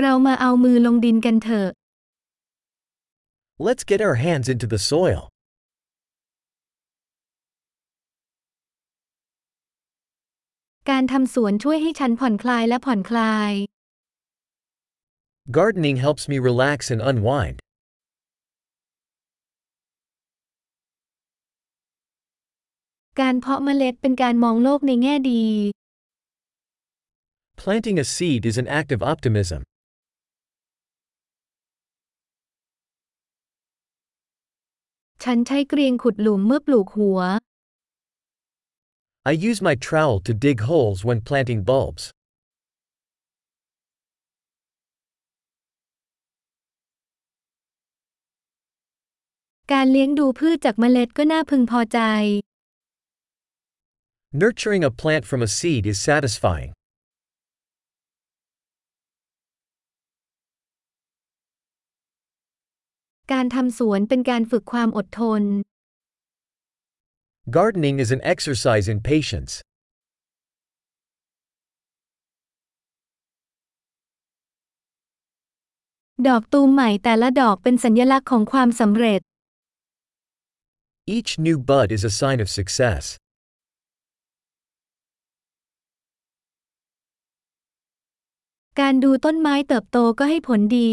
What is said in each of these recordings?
เรามาเอามือลงดินกันเถอะ Let's get our hands into the soil. การทำสวนช่วยให้ฉันผ่อนคลายและผ่อนคลาย Gardening helps me relax and unwind. การเพาะเมล็ดเป็นการมองโลกในแง่ดี Planting a seed is an act of optimism. ฉันใช้เกรียงขุดหลุมเมื่อปลูกหัว I use my trowel to dig holes when planting bulbs. การเลี้ยงดูพืชจากเมล็ดก็น่าพึงพอใจ Nurturing a plant from a seed is satisfying. การทำสวนเป็นการฝึกความอดทน Gardening is an exercise in patience. ดอกตูมใหม่แต่ละดอกเป็นสัญลักษณ์ของความสำเร็จ Each new bud is a sign of success. การดูต้นไม้เติบโตก็ให้ผลดี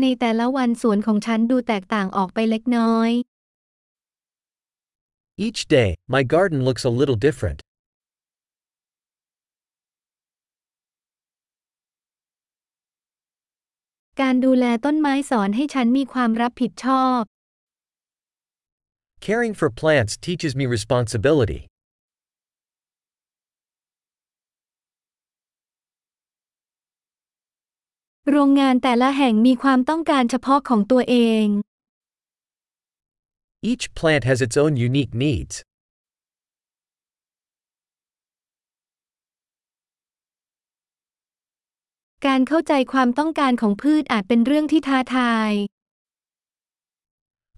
ในแต่ละวันสวนของฉันดูแตกต่างออกไปเล็กน้อย Each day, my garden looks a little different. การดูแลต้นไม้สอนให้ฉันมีความรับผิดชอบ Caring for plants teaches me responsibility. โรงงานแต่ละแห่งมีความต้องการเฉพาะของตัวเอง Each plant has its own unique needs. การเข้าใจความต้องการของพืชอาจเป็นเรื่องที่ท้าทาย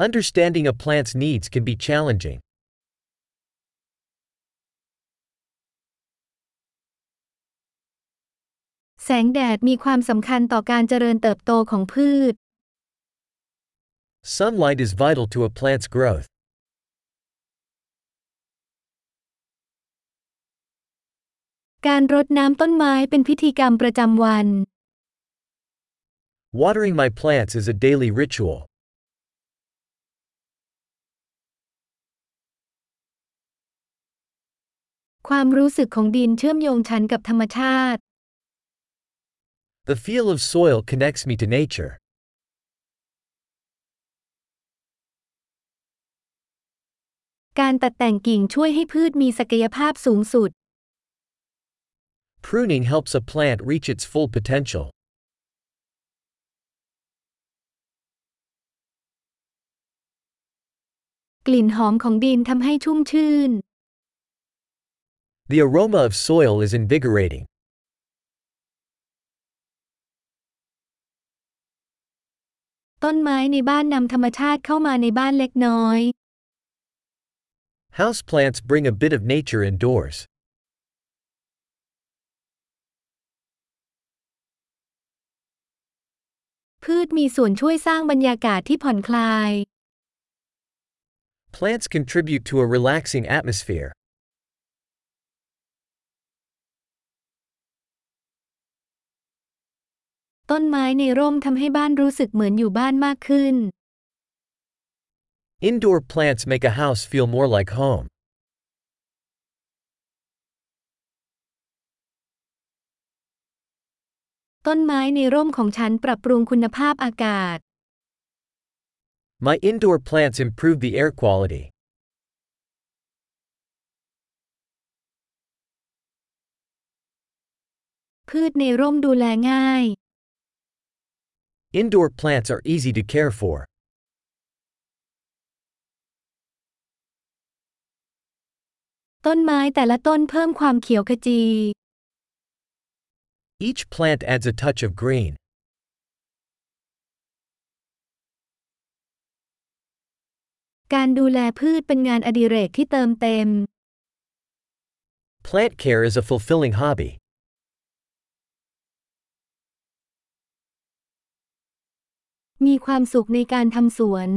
Understanding a plant's needs can be challenging. แสงแดดมีความสำคัญต่อการเจริญเติบโตของพืช Sunlight is vital to a plant's growth. การรดน้ำต้นไม้เป็นพิธีกรรมประจำวัน Watering my plants is a daily ritual. ความรู้สึกของดินเชื่อมโยงฉันกับธรรมชาติ The feel of soil connects me to nature. การตัดแต่งกิ่งช่วยให้พืชมีศักยภาพสูงสุด Pruning helps a plant reach its full potential. กลิ่นหอมของดินทำให้ชุ่มชื่น The aroma of soil is invigorating. ต้นไม้ในบ้านนำธรรมชาติเข้ามาในบ้านเล็กน้อย Houseplants bring a bit of nature indoors. พืชมีส่วนช่วยสร้างบรรยากาศที่ผ่อนคลาย Plants contribute to a relaxing atmosphere. ต้นไม้ในร่มทำให้บ้านรู้สึกเหมือนอยู่บ้านมากขึ้น Indoor plants make a house feel more like home. ต้นไม้ในร่มของฉันปรับปรุงคุณภาพอากาศ My indoor plants improve the air quality. พืชในร่มดูแลง่าย Indoor plants are easy to care for. ต้นไม้แต่ละต้นเพิ่มความเขียวขจี Each plant adds a touch of green. การดูแล มีความสุขในการทำสวน